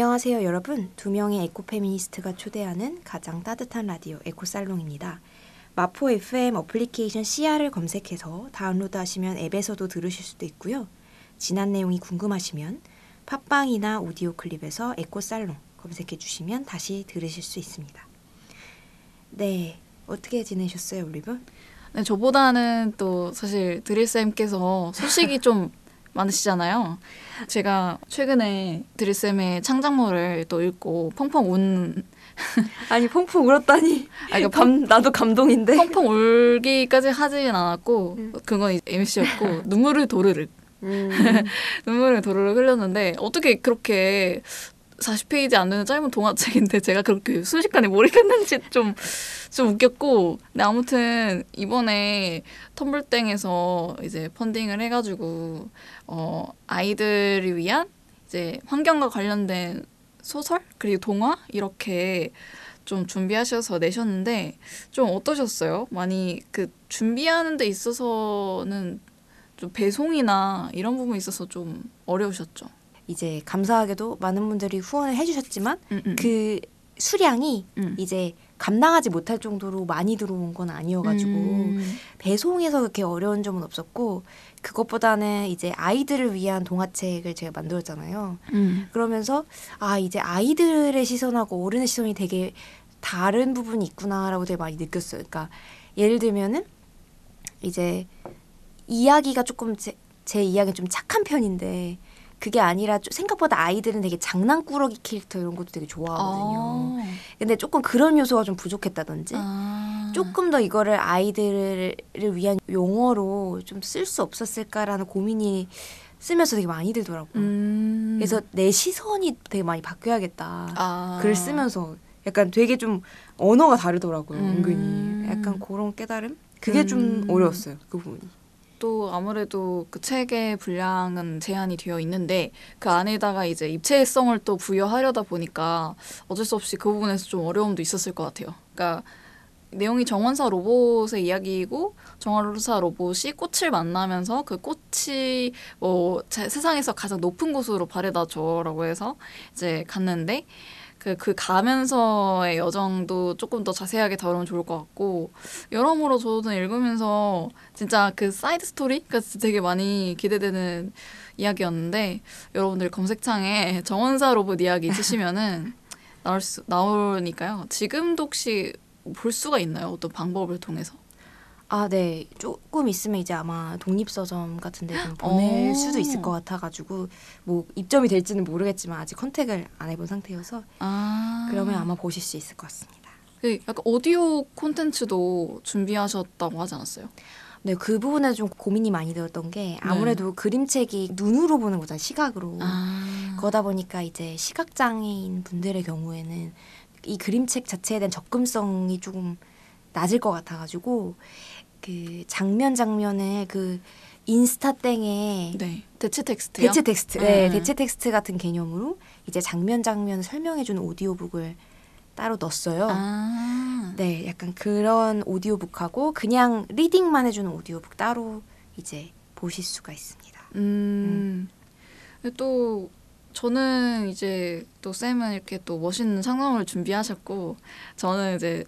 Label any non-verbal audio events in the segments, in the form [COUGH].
안녕하세요, 여러분. 두 명의 에코 페미니스트가 초대하는 가장 따뜻한 라디오 에코 살롱입니다. 마포 FM 어플리케이션 CR을 검색해서 다운로드 하시면 앱에서도 들으실 수도 있고요. 지난 내용이 궁금하시면 팟빵이나 오디오 클립에서 에코 살롱 검색해 주시면 다시 들으실 수 있습니다. 네, 어떻게 지내셨어요, 올리브? 네, 저보다는 또 사실 드릴쌤께서 소식이 [LAUGHS] 좀 많으시잖아요. 제가 최근에 드릴쌤의 창작물을 또 읽고 펑펑 운 [LAUGHS] 아니 펑펑 울었다니. 아, 그러니까 감 나도 감동인데. 펑펑 울기까지 하진 않았고 음. 그건 MC였고 [LAUGHS] 눈물을 도르륵 음. [LAUGHS] 눈물을 도르륵 흘렸는데 어떻게 그렇게 40페이지 안 되는 짧은 동화책인데 제가 그렇게 순식간에 몰입했는지 좀, 좀 웃겼고. 근데 아무튼 이번에 텀블땡에서 이제 펀딩을 해가지고, 어, 아이들을 위한 이제 환경과 관련된 소설? 그리고 동화? 이렇게 좀 준비하셔서 내셨는데 좀 어떠셨어요? 많이 그 준비하는 데 있어서는 좀 배송이나 이런 부분에 있어서 좀 어려우셨죠? 이제 감사하게도 많은 분들이 후원을 해주셨지만 음, 음. 그 수량이 음. 이제 감당하지 못할 정도로 많이 들어온 건 아니어가지고 음. 배송에서 그렇게 어려운 점은 없었고 그것보다는 이제 아이들을 위한 동화책을 제가 만들었잖아요. 음. 그러면서 아 이제 아이들의 시선하고 어른의 시선이 되게 다른 부분이 있구나라고 되게 많이 느꼈어요. 그러니까 예를 들면은 이제 이야기가 조금 제, 제 이야기는 좀 착한 편인데 그게 아니라 좀 생각보다 아이들은 되게 장난꾸러기 캐릭터 이런 것도 되게 좋아하거든요. 아. 근데 조금 그런 요소가 좀 부족했다든지 아. 조금 더 이거를 아이들을 위한 용어로 좀 쓸 수 없었을까라는 고민이 쓰면서 되게 많이 들더라고요. 음. 그래서 내 시선이 되게 많이 바뀌어야겠다. 아. 글을 쓰면서 약간 되게 좀 언어가 다르더라고요. 음. 은근히 약간 그런 깨달음 그게 좀 음. 어려웠어요. 그 부분이. 또 아무래도 그 책의 분량은 제한이 되어 있는데 그 안에다가 이제 입체성을 또 부여하려다 보니까 어쩔 수 없이 그 부분에서 좀 어려움도 있었을 것 같아요. 그러니까 내용이 정원사 로봇의 이야기이고 정원사 로봇이 꽃을 만나면서 그 꽃이 뭐 제- 세상에서 가장 높은 곳으로 바래다 줘라고 해서 이제 갔는데 그, 그 가면서의 여정도 조금 더 자세하게 다루면 좋을 것 같고 여러모로 저는 읽으면서 진짜 그 side story가 진짜 되게 많이 기대되는 이야기였는데 여러분들 검색창에 정원사 로봇 이야기 치시면은 나올 수 나오니까요. 지금도 혹시 볼 수가 있나요? 어떤 방법을 통해서? 아, 네. 조금 있으면 이제 아마 독립서점 같은 데 좀 보낼 어. 수도 있을 것 같아가지고 뭐 입점이 될지는 모르겠지만 아직 컨택을 안 해본 상태여서 아 그러면 아마 보실 수 있을 것 같습니다. 그 약간 오디오 콘텐츠도 준비하셨다고 하지 않았어요? 네, 그 부분에 좀 고민이 많이 들었던 게 아무래도 그림책이 눈으로 보는 거잖아요. 시각으로. 아 그러다 보니까 이제 시각장애인 분들의 경우에는 이 그림책 자체에 대한 접근성이 조금 낮을 것 같아가지고 그 장면 장면에 그 인스타 땡에 네 대체 텍스트요? 대체 텍스트, 네, 음. 대체 텍스트 같은 개념으로 이제 장면 장면 설명해주는 오디오북을 따로 넣었어요. 아 네, 약간 그런 오디오북하고 그냥 reading만 해 주는 오디오북 따로 이제 보실 수가 있습니다. 음. 근데 또 저는 이제 또 쌤은 이렇게 또 멋있는 상담을 준비하셨고 저는 이제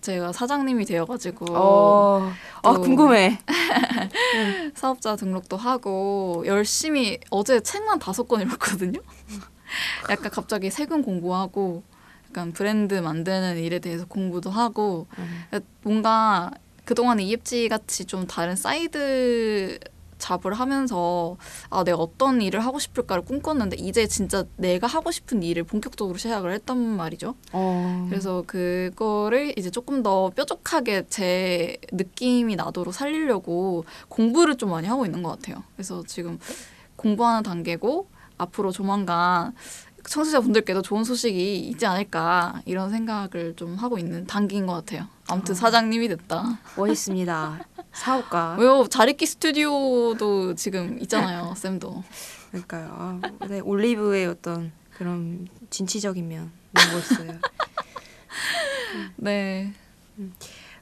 제가 사장님이 되어가지고 어, 아 또- 궁금해. [LAUGHS] 사업자 등록도 하고 열심히 어제 책만 다섯 권 읽었거든요. [LAUGHS] 약간 갑자기 세금 공부하고 약간 브랜드 만드는 일에 대해서 공부도 하고 음. 뭔가 그동안에 EFG 같이 좀 다른 사이드 잡을 하면서 아 내가 어떤 일을 하고 싶을까를 꿈꿨는데 이제 진짜 내가 하고 싶은 일을 본격적으로 시작을 했단 말이죠. 어, 그래서 그거를 이제 조금 더 뾰족하게 제 느낌이 나도록 살리려고 공부를 좀 많이 하고 있는 것 같아요. 그래서 지금 공부하는 단계고 앞으로 조만간 청취자분들께도 좋은 소식이 있지 않을까 이런 생각을 좀 하고 있는 단계인 것 같아요. 아무튼 아. 사장님이 됐다. 멋있습니다. 사업가. [LAUGHS] 왜요? 자리끼 스튜디오도 지금 있잖아요, [LAUGHS] 쌤도. 그러니까요. 아, 네, 올리브의 어떤 그런 진취적인 면 너무 멋있어요. [LAUGHS] 네.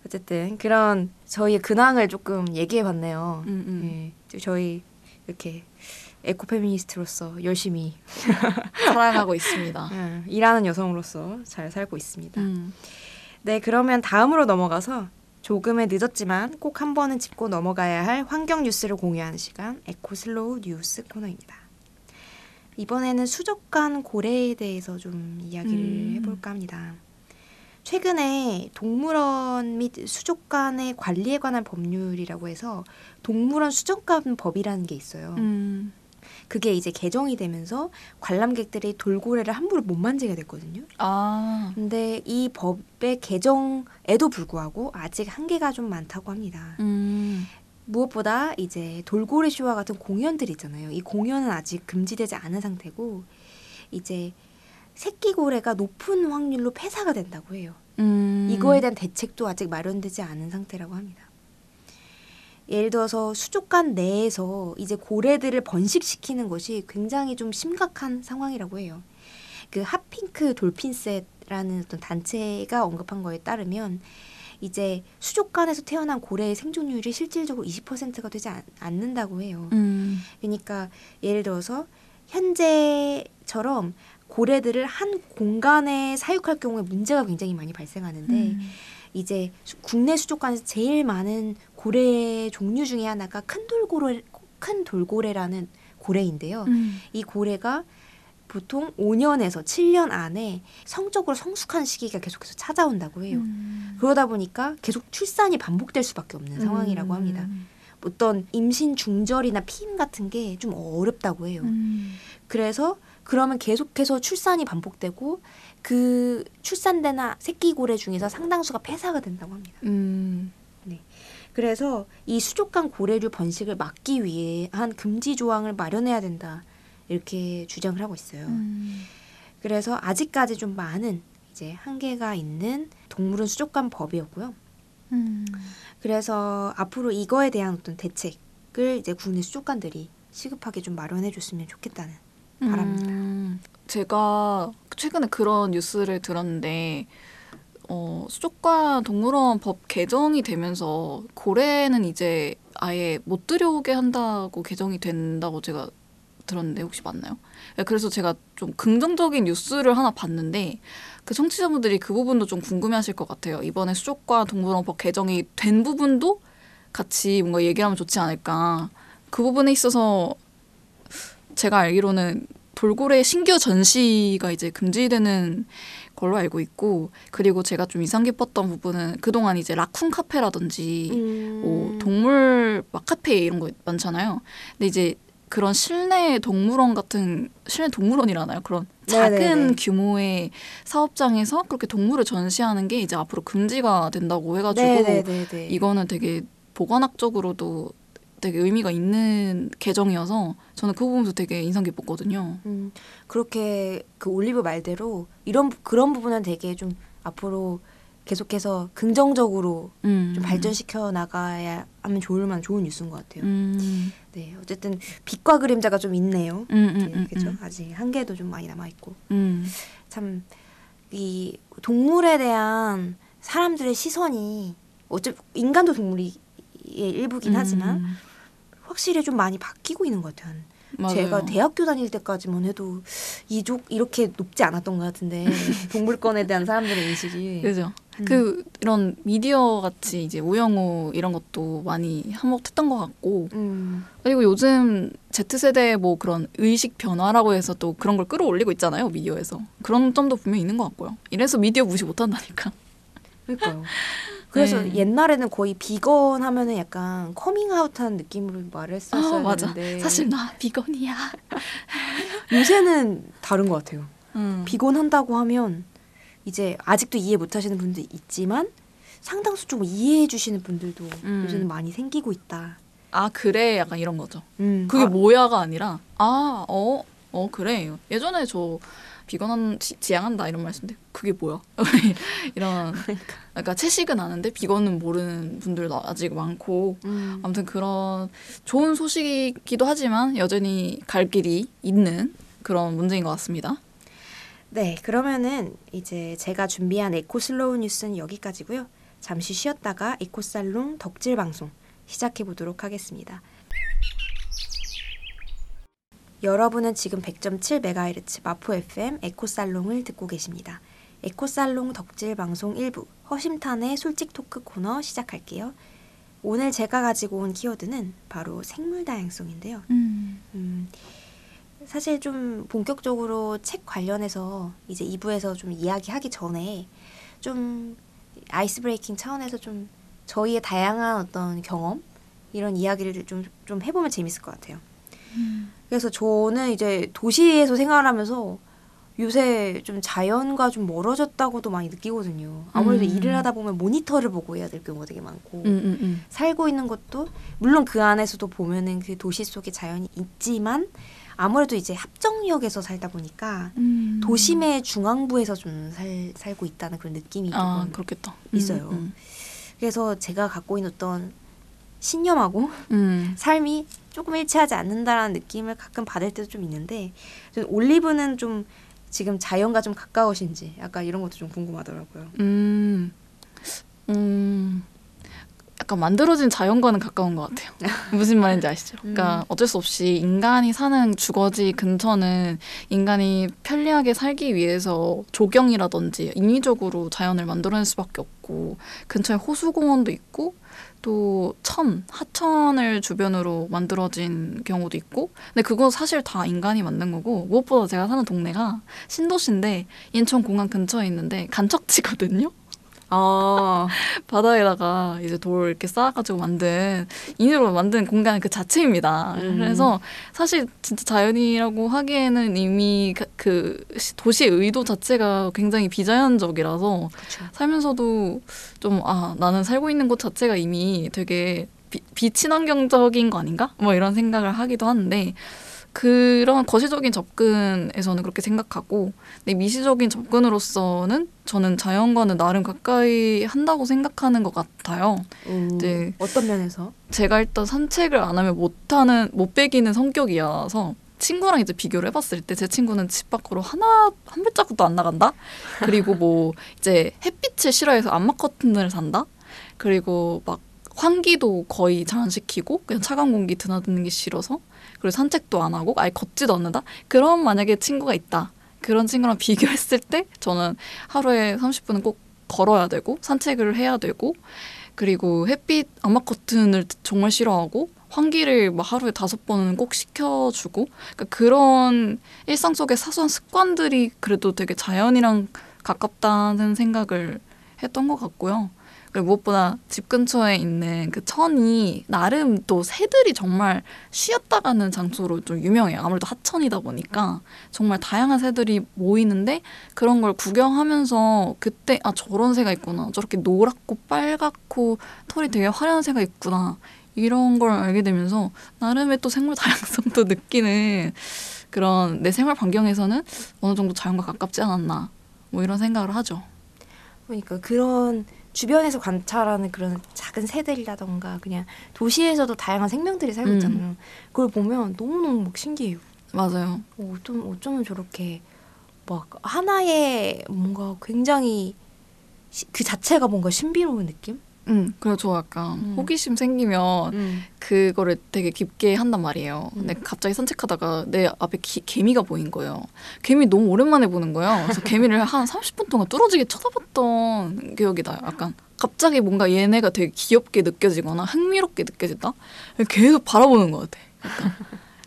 어쨌든 그런 저희의 근황을 조금 얘기해봤네요. 음, 음. 예, 저희 이렇게 에코페미니스트로서 열심히 살아가고 있습니다. 예, 일하는 여성으로서 잘 살고 있습니다. 음. 네, 그러면 다음으로 넘어가서 조금은 늦었지만 꼭 한 번은 짚고 넘어가야 할 환경 뉴스를 공유하는 시간 에코슬로우 뉴스 코너입니다. 이번에는 수족관 고래에 대해서 좀 이야기를 음. 해볼까 합니다. 최근에 동물원 및 수족관의 관리에 관한 법률이라고 해서 동물원 수족관 법이라는 게 있어요. 음. 그게 이제 개정이 되면서 관람객들이 돌고래를 함부로 못 만지게 됐거든요. 아. 근데 이 법의 개정에도 불구하고 아직 한계가 좀 많다고 합니다. 음. 무엇보다 이제 돌고래 쇼와 같은 공연들 있잖아요. 이 공연은 아직 금지되지 않은 상태고 이제 새끼 고래가 높은 확률로 폐사가 된다고 해요. 음. 이거에 대한 대책도 아직 마련되지 않은 상태라고 합니다. 예를 들어서 수족관 내에서 이제 고래들을 번식시키는 것이 굉장히 좀 심각한 상황이라고 해요. 그 핫핑크 돌핀셋라는 어떤 단체가 언급한 거에 따르면 이제 수족관에서 태어난 고래의 생존율이 실질적으로 20%가 되지 않, 않는다고 해요. 음. 그러니까 예를 들어서 현재처럼 고래들을 한 공간에 사육할 경우에 문제가 굉장히 많이 발생하는데 음. 이제 수- 국내 수족관에서 제일 많은 고래 종류 중에 하나가 큰 돌고래 큰 돌고래라는 고래인데요. 음. 이 고래가 보통 5년에서 7년 안에 성적으로 성숙한 시기가 계속해서 찾아온다고 해요. 음. 그러다 보니까 계속 출산이 반복될 수밖에 없는 상황이라고 합니다. 음. 어떤 임신 중절이나 피임 같은 게 좀 어렵다고 해요. 음. 그래서 그러면 계속해서 출산이 반복되고 그 출산되나 새끼 고래 중에서 상당수가 폐사가 된다고 합니다. 음. 그래서 이 수족관 고래류 번식을 막기 위해 한 금지 조항을 마련해야 된다 이렇게 주장을 하고 있어요. 음. 그래서 아직까지 좀 많은 이제 한계가 있는 동물원 수족관 법이었고요. 음. 그래서 앞으로 이거에 대한 어떤 대책을 이제 국내 수족관들이 시급하게 좀 마련해 줬으면 좋겠다는 바랍니다. 음, 제가 최근에 그런 뉴스를 들었는데 어, 수족관 동물원 법 개정이 되면서 고래는 이제 아예 못 들여오게 한다고 개정이 된다고 제가 들었는데 혹시 맞나요? 네, 그래서 제가 좀 긍정적인 뉴스를 하나 봤는데 그 청취자분들이 그 부분도 좀 궁금해하실 것 같아요. 이번에 수족관 동물원 법 개정이 된 부분도 같이 뭔가 얘기하면 좋지 않을까. 그 부분에 있어서 제가 알기로는 돌고래 신규 전시가 이제 금지되는 걸로 알고 있고 그리고 제가 좀 인상 깊었던 부분은 그동안 이제 라쿤 카페라든지 음. 뭐 동물 막 카페 이런 거 많잖아요. 근데 이제 그런 실내 동물원 같은 실내 동물원이라나요? 그런 작은 네네네. 규모의 사업장에서 그렇게 동물을 전시하는 게 이제 앞으로 금지가 된다고 해가지고 네네네네. 이거는 되게 보관학적으로도 되게 의미가 있는 개정이어서 저는 그 부분도 되게 인상 깊었거든요. 음, 그렇게 그 올리브 말대로 이런 부- 그런 부분은 되게 좀 앞으로 계속해서 긍정적으로 음. 좀 발전시켜 나가야 하면 좋을 만 좋은 뉴스인 것 같아요. 음. 네, 어쨌든 빛과 그림자가 좀 있네요. 음, 음, 네, 음, 그렇죠. 음. 아직 한계도 좀 많이 남아 있고 음. 참이 동물에 대한 사람들의 시선이 어째 인간도 동물이 일부긴 하지만 음. 확실히 좀 많이 바뀌고 있는 것 같아요. 맞아요. 제가 대학교 다닐 때까지만 해도 이족 이렇게 높지 않았던 것 같은데 [LAUGHS] 동물권에 대한 사람들의 인식이 그죠. 음. 그 이런 미디어 같이 이제 우영우 이런 것도 많이 한몫했던 것 같고 음, 그리고 요즘 Z 세대 뭐 그런 의식 변화라고 해서 또 그런 걸 끌어올리고 있잖아요 미디어에서 그런 점도 분명 히 있는 것 같고요. 이래서 미디어 무시 못한다니까. 그러니까요. [LAUGHS] 그래서 네. 옛날에는 거의 비건 하면은 약간 커밍아웃한 느낌으로 말을 했었어야 아, 맞아. 되는데 사실 나 비건이야. [LAUGHS] 요새는 다른 것 같아요. 음. 비건 한다고 하면 이제 아직도 이해 못하시는 분도 있지만 상당수 좀 이해해 주시는 분들도 음. 요새는 많이 생기고 있다. 아 그래 약간 이런 거죠. 음, 그게 아, 뭐야가 아니라 아어어 어, 그래 예전에 저 비건한 지, 지향한다 이런 말씀인데 그게 뭐야 [LAUGHS] 이런 그러니까 채식은 아는데 비건은 모르는 분들도 아직 많고 음, 아무튼 그런 좋은 소식이기도 하지만 여전히 갈 길이 있는 그런 문제인 것 같습니다. 네, 그러면은 이제 제가 준비한 eco slow 뉴스는 여기까지고요. 잠시 쉬었다가 에코살롱 덕질 방송 시작해 보도록 하겠습니다. 여러분은 지금 100.7MHz 마포 FM 에코살롱을 듣고 계십니다. 에코살롱 덕질 방송 1부 허심탄회 솔직 토크 코너 시작할게요. 오늘 제가 가지고 온 키워드는 바로 생물 다양성인데요. 음. 음, 사실 좀 본격적으로 책 관련해서 이제 2부에서 좀 이야기하기 전에 좀 아이스 브레이킹 차원에서 좀 저희의 다양한 어떤 경험 이런 이야기를 좀, 좀 해보면 재밌을 것 같아요. 그래서 저는 이제 도시에서 생활을 하면서 요새 좀 자연과 좀 멀어졌다고도 많이 느끼거든요. 아무래도 음. 일을 하다 보면 모니터를 보고 해야 될 경우가 되게 많고 음, 음, 음. 살고 있는 것도 물론 그 안에서도 보면은 그 도시 속에 자연이 있지만 아무래도 이제 합정역에서 살다 보니까 음. 도심의 중앙부에서 좀 살, 살고 있다는 그런 느낌이 아, 그렇겠다. 있어요. 음, 그래서 제가 갖고 있는 어떤 신념하고 음. 삶이 조금 일치하지 않는다라는 느낌을 가끔 받을 때도 좀 있는데 올리브는 좀 지금 자연과 좀 가까우신지 약간 이런 것도 좀 궁금하더라고요. 음. 음. 약간 만들어진 자연과는 가까운 것 같아요. [LAUGHS] 무슨 말인지 아시죠? 그러니까 음. 어쩔 수 없이 인간이 사는 주거지 근처는 인간이 편리하게 살기 위해서 조경이라든지 인위적으로 자연을 만들어낼 수밖에 없고 근처에 호수공원도 있고 또 천, 하천을 주변으로 만들어진 경우도 있고 근데 그거 사실 다 인간이 만든 거고 무엇보다 제가 사는 동네가 신도시인데 인천공항 근처에 있는데 간척지거든요. 아, [LAUGHS] 바다에다가 이제 돌 이렇게 쌓아가지고 만든 인으로 만든 공간 그 자체입니다. 음. 그래서 사실 진짜 자연이라고 하기에는 이미 그- 그 시- 도시의 의도 자체가 굉장히 비자연적이라서 그렇죠. 살면서도 좀 아 나는 살고 있는 곳 자체가 이미 되게 비, 비친환경적인 거 아닌가? 뭐 이런 생각을 하기도 하는데 그런 거시적인 접근에서는 그렇게 생각하고 근데 미시적인 접근으로서는 저는 자연과는 나름 가까이 한다고 생각하는 것 같아요. 음, 네. 어떤 면에서? 제가 일단 산책을 안 하면 못하는 못 배기는 성격이어서 친구랑 이제 비교를 해봤을 때 제 친구는 집 밖으로 하나 한 발자국도 안 나간다. 그리고 뭐 이제 햇빛을 싫어해서 암막 커튼을 산다. 그리고 막 환기도 거의 잘 안 시키고 그냥 차가운 공기 드나드는 게 싫어서 그리고 산책도 안 하고 아예 걷지도 않는다. 그런 만약에 친구가 있다. 그런 친구랑 [LAUGHS] 비교했을 때 저는 하루에 30분은 꼭 걸어야 되고 산책을 해야 되고 그리고 햇빛 암막 커튼을 정말 싫어하고 환기를 막 하루에 다섯 번은 꼭 시켜주고 그러니까 그런 일상 속의 사소한 습관들이 그래도 되게 자연이랑 가깝다는 생각을 했던 것 같고요. 그리고 무엇보다 집 근처에 있는 그 천이 나름 또 새들이 정말 쉬었다 가는 장소로 좀 유명해요. 아무래도 하천이다 보니까 정말 다양한 새들이 모이는데 그런 걸 구경하면서 그때 아 저런 새가 있구나 저렇게 노랗고 빨갛고 털이 되게 화려한 새가 있구나 이런 걸 알게 되면서 나름의 또 생물 다양성도 [LAUGHS] 느끼는 그런 내 생활 반경에서는 어느 정도 자연과 가깝지 않았나 뭐 이런 생각을 하죠. 그러니까 그런 주변에서 관찰하는 그런 작은 새들이라던가 그냥 도시에서도 다양한 생명들이 살고 음. 있잖아요. 그걸 보면 너무너무 막 신기해요. 맞아요. 어, 어쩜, 어쩌면 저렇게 막 하나의 뭔가 굉장히 시- 그 자체가 뭔가 신비로운 느낌? 음, 그래서 저 약간 음. 호기심 생기면 음. 그거를 되게 깊게 한단 말이에요. 근데 음. 갑자기 산책하다가 내 앞에 기- 개미가 보인 거예요. 개미 너무 오랜만에 보는 거예요. 그래서 개미를 한 30분 동안 뚫어지게 쳐다봤던 기억이 나요. 약간 갑자기 뭔가 얘네가 되게 귀엽게 느껴지거나 흥미롭게 느껴진다? 계속 바라보는 것 같아. 약간.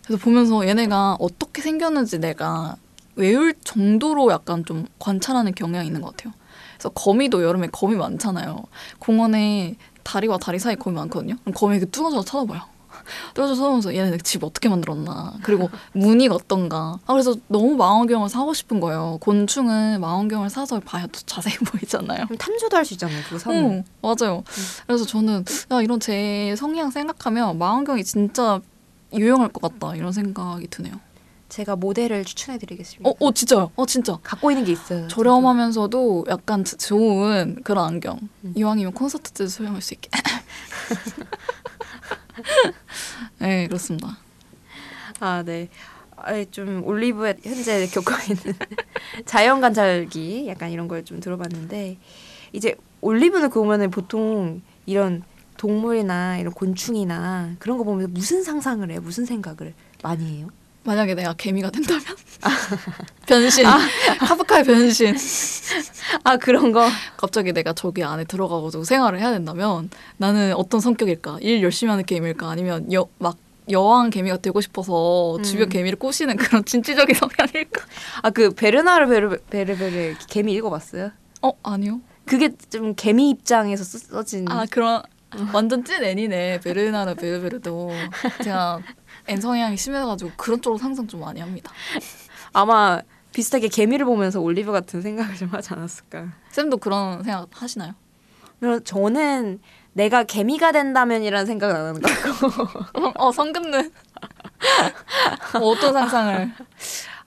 그래서 보면서 얘네가 어떻게 생겼는지 내가 외울 정도로 약간 좀 관찰하는 경향이 있는 것 같아요. 그래서 거미도 여름에 거미 많잖아요. 공원에 다리와 다리 사이 거미 많거든요. 그럼 거미 이렇게 뚫어져서 쳐다봐요. [LAUGHS] 뚫어져서 쳐다보면서 얘네 집 어떻게 만들었나. 그리고 무늬가 어떤가. 아, 그래서 너무 망원경을 사고 싶은 거예요. 곤충은 망원경을 사서 봐야 더 자세히 [LAUGHS] 보이잖아요. 그럼 탐조도 할 수 있잖아요. 그거 사면. 응, 맞아요. 그래서 저는 야 이런 제 성향 생각하면 망원경이 진짜 유용할 것 같다 이런 생각이 드네요. 제가 모델을 추천해드리겠습니다. 어, 어 진짜요? 어 진짜. 갖고 있는 게 있어요. 저렴하면서도 약간 저- 좋은 그런 안경. 음. 이왕이면 콘서트 때도 사용할 수 있게. [LAUGHS] 네 그렇습니다. 아, 네. 아, 좀 올리브에 현재 겪고 있는 [LAUGHS] 자연 관찰기 약간 이런 걸 좀 들어봤는데 이제 올리브는 그러면은 보통 이런 동물이나 이런 곤충이나 그런 거 보면서 무슨 상상을 해요? 무슨 생각을 많이 해요? 만약에 내가 개미가 된다면 [LAUGHS] 변신 카프카의 변신 아 그런 거. 갑자기 내가 저기 안에 들어가가지고 생활을 해야 된다면 나는 어떤 성격일까 일 열심히 하는 개미일까 아니면 여 막 여왕 개미가 되고 싶어서 음. 주변 개미를 꼬시는 그런 진취적인 성향일까? 아 그 베르나르 베르 베르베르 개미 읽어봤어요? 어 아니요. 그게 좀 개미 입장에서 쓰- 써진. 아 그런 완전 찐 N이네 베르나르 베르베르도 제가 N 성향이 심해가지고 그런 쪽으로 상상 좀 많이 합니다. 아마 비슷하게 개미를 보면서 올리브 같은 생각을 좀 하지 않았을까. 쌤도 그런 생각 하시나요? 그래서 저는 내가 개미가 된다면이라는 생각은 안 하는 것 같고. [LAUGHS] 어 성급는 어, 어떤 상상을?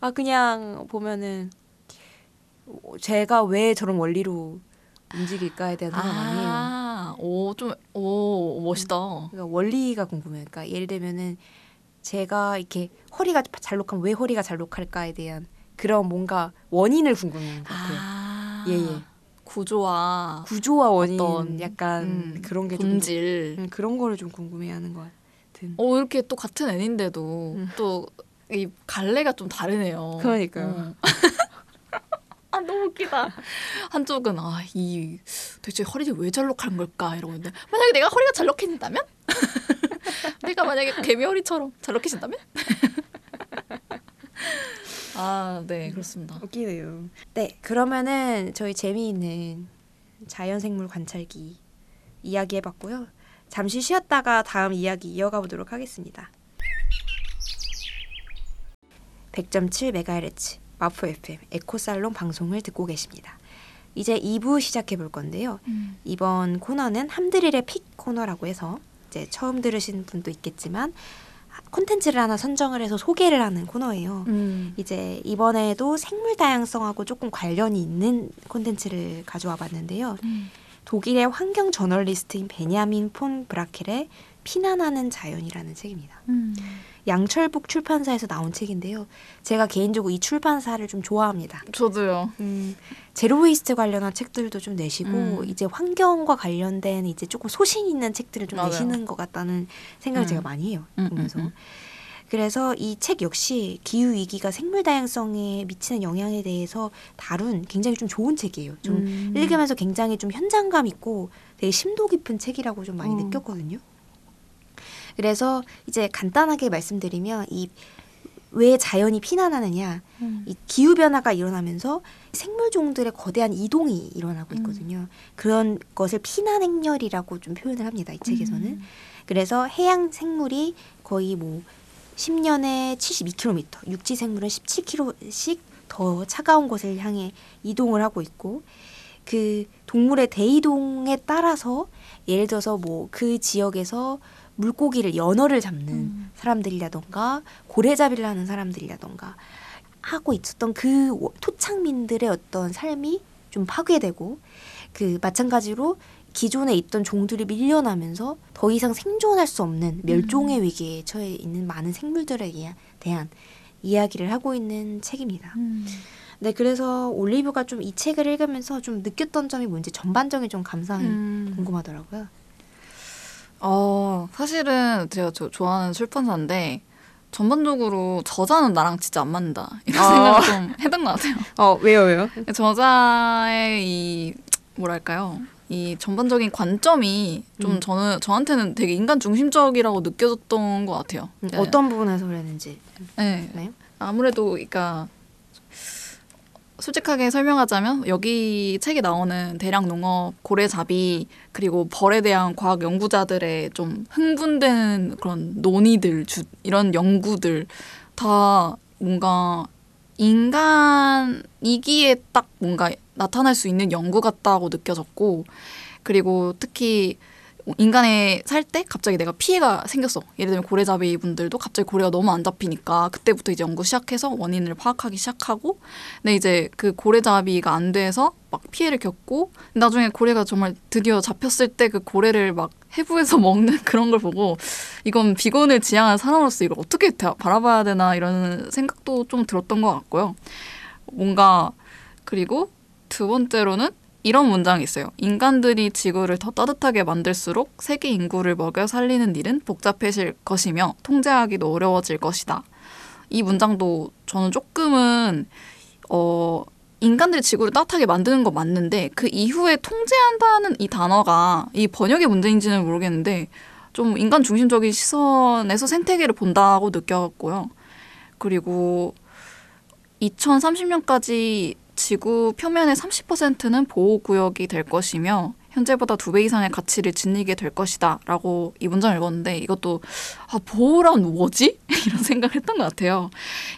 아 그냥 보면은 제가 왜 저런 원리로 움직일까에 대한 생각 많이 해요. 아, 오 좀 오 멋있다. 그러니까 원리가 궁금해요. 그러니까 예를 들면은 제가 이렇게 허리가 잘록하면 왜 허리가 잘록할까에 대한 그런 뭔가 원인을 궁금해하는 것 같아요. 아, 예, 예. 구조와 구조와 원인 어떤, 약간 음, 그런 게좀 본질. 음, 그런 거를 좀 궁금해하는 것 같은. 어 이렇게 또 같은 애인데도 음. 또이 갈래가 좀 다르네요. 그러니까요. 어. [LAUGHS] 아 너무 웃기다. 한쪽은 아이 대체 허리를 왜 잘록한 걸까 이러고 있는데 만약에 내가 허리가 잘록해진다면? [LAUGHS] 내가 만약에 개미 허리처럼 잘록해진다면? 아 네 그렇습니다. 웃기네요. 네, 그러면은 저희 재미있는 자연생물 관찰기 이야기 해봤고요. 잠시 쉬었다가 다음 이야기 이어가 보도록 하겠습니다. 100.7MHz 마포 FM 에코살롱 방송을 듣고 계십니다. 이제 2부 시작해 볼 건데요. 이번 코너는 함드릴의 픽 코너라고 해서 이제 처음 들으신 분도 있겠지만 콘텐츠를 하나 선정을 해서 소개를 하는 코너예요. 음. 이제 이번에도 생물 다양성하고 조금 관련이 있는 콘텐츠를 가져와 봤는데요. 독일의 환경 저널리스트인 베냐민 폰 브라켈의 피난하는 자연이라는 책입니다. 음. 양철북 출판사에서 나온 책인데요. 제가 개인적으로 이 출판사를 좀 좋아합니다. 저도요. 음, zero waste 관련한 책들도 좀 내시고 음. 이제 환경과 관련된 이제 조금 소신 있는 책들을 좀 맞아요. 내시는 것 같다는 생각을 음. 제가 많이 해요. 음, 보면서. 음, 음. 그래서 이 책 역시 기후 위기가 생물 다양성에 미치는 영향에 대해서 다룬 굉장히 좀 좋은 책이에요. 좀 음. 읽으면서 굉장히 좀 현장감 있고 되게 심도 깊은 책이라고 좀 많이 어. 느꼈거든요. 그래서 이제 간단하게 말씀드리면 이 왜 자연이 피난하느냐 음. 이 기후 변화가 일어나면서 생물 종들의 거대한 이동이 일어나고 있거든요. 그런 것을 피난 행렬이라고 좀 표현을 합니다. 이 책에서는. 음. 그래서 해양 생물이 거의 뭐 10년에 72km, 육지 생물은 17km씩 더 차가운 곳을 향해 이동을 하고 있고 그 동물의 대이동에 따라서 예를 들어서 뭐 그 지역에서 물고기를 연어를 잡는 음. 사람들이라던가 고래잡이를 하는 사람들이라던가 하고 있었던 그 워- 토착민들의 어떤 삶이 좀 파괴되고 그 마찬가지로 기존에 있던 종들이 밀려나면서 더 이상 생존할 수 없는 멸종의 위기에 처해 있는 많은 생물들에 대한 이야기를 하고 있는 책입니다. 음. 네, 그래서 올리브가 좀 이 책을 읽으면서 좀 느꼈던 점이 뭔지 전반적인 좀 감상이 음. 궁금하더라고요. 어, 사실은 제가 저, 좋아하는 출판사인데 전반적으로 저자는 나랑 진짜 안 맞는다 이런 아. 생각을 좀 했던 것 같아요. 어, 왜요, 왜요? [LAUGHS] 저자의 이 뭐랄까요? 이 전반적인 관점이 좀 음. 저는 저한테는 되게 인간 중심적이라고 느껴졌던 것 같아요. 음, 네. 어떤 부분에서 그랬는지 네. 나요? 아무래도 그러니까 솔직하게 설명하자면 여기 책에 나오는 대량 농업, 고래잡이 그리고 벌에 대한 과학 연구자들의 좀 흥분되는 그런 논의들 주, 이런 연구들 다 뭔가 인간이기에 딱 뭔가 나타날 수 있는 연구 같다고 느껴졌고 그리고 특히 인간에 살 때 갑자기 내가 피해가 생겼어. 예를 들면 고래잡이 분들도 갑자기 고래가 너무 안 잡히니까 그때부터 이제 연구 시작해서 원인을 파악하기 시작하고 근데 이제 그 고래잡이가 안 돼서 막 피해를 겪고 나중에 고래가 정말 드디어 잡혔을 때 그 고래를 막 해부해서 [LAUGHS] 먹는 그런 걸 보고 이건 비건을 지향하는 사람으로서 이걸 어떻게 다- 바라봐야 되나 이런 생각도 좀 들었던 것 같고요. 뭔가 그리고 두 번째로는 이런 문장이 있어요. 인간들이 지구를 더 따뜻하게 만들수록 세계 인구를 먹여 살리는 일은 복잡해질 것이며 통제하기도 어려워질 것이다. 이 문장도 저는 조금은 어 인간들이 지구를 따뜻하게 만드는 거 맞는데 그 이후에 통제한다는 이 단어가 이 번역의 문제인지는 모르겠는데 좀 인간 중심적인 시선에서 생태계를 본다고 느꼈고요. 그리고 2030년까지 지구 표면의 30%는 보호구역이 될 것이며 현재보다 두 배 이상의 가치를 지니게 될 것이다 라고 이 문장을 읽었는데 이것도 아 보호란 뭐지? [LAUGHS] 이런 생각을 했던 것 같아요.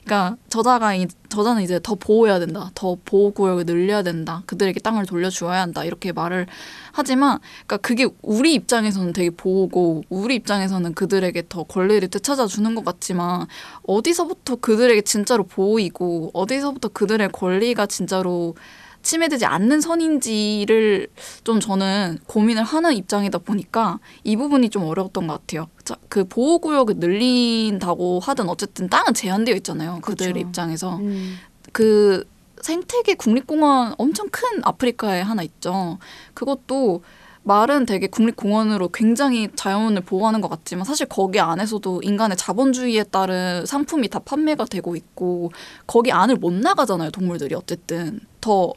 그러니까 저자가 이, 저자는 이제 더 보호해야 된다. 더 보호 구역을 늘려야 된다. 그들에게 땅을 돌려주어야 한다. 이렇게 말을 하지만 그러니까 그게 우리 입장에서는 되게 보호고 우리 입장에서는 그들에게 더 권리를 되찾아 주는 것 같지만 어디서부터 그들에게 진짜로 보호이고 어디서부터 그들의 권리가 진짜로 침해되지 않는 선인지를 좀 저는 고민을 하는 입장이다 보니까 이 부분이 좀 어려웠던 것 같아요. 자, 그 보호구역을 늘린다고 하든 어쨌든 땅은 제한되어 있잖아요. 그들 그렇죠. 입장에서. 음. 그 생태계 국립공원 엄청 큰 아프리카에 하나 있죠. 그것도 말은 되게 국립공원으로 굉장히 자연을 보호하는 것 같지만 사실 거기 안에서도 인간의 자본주의에 따른 상품이 다 판매가 되고 있고 거기 안을 못 나가잖아요 동물들이 어쨌든 더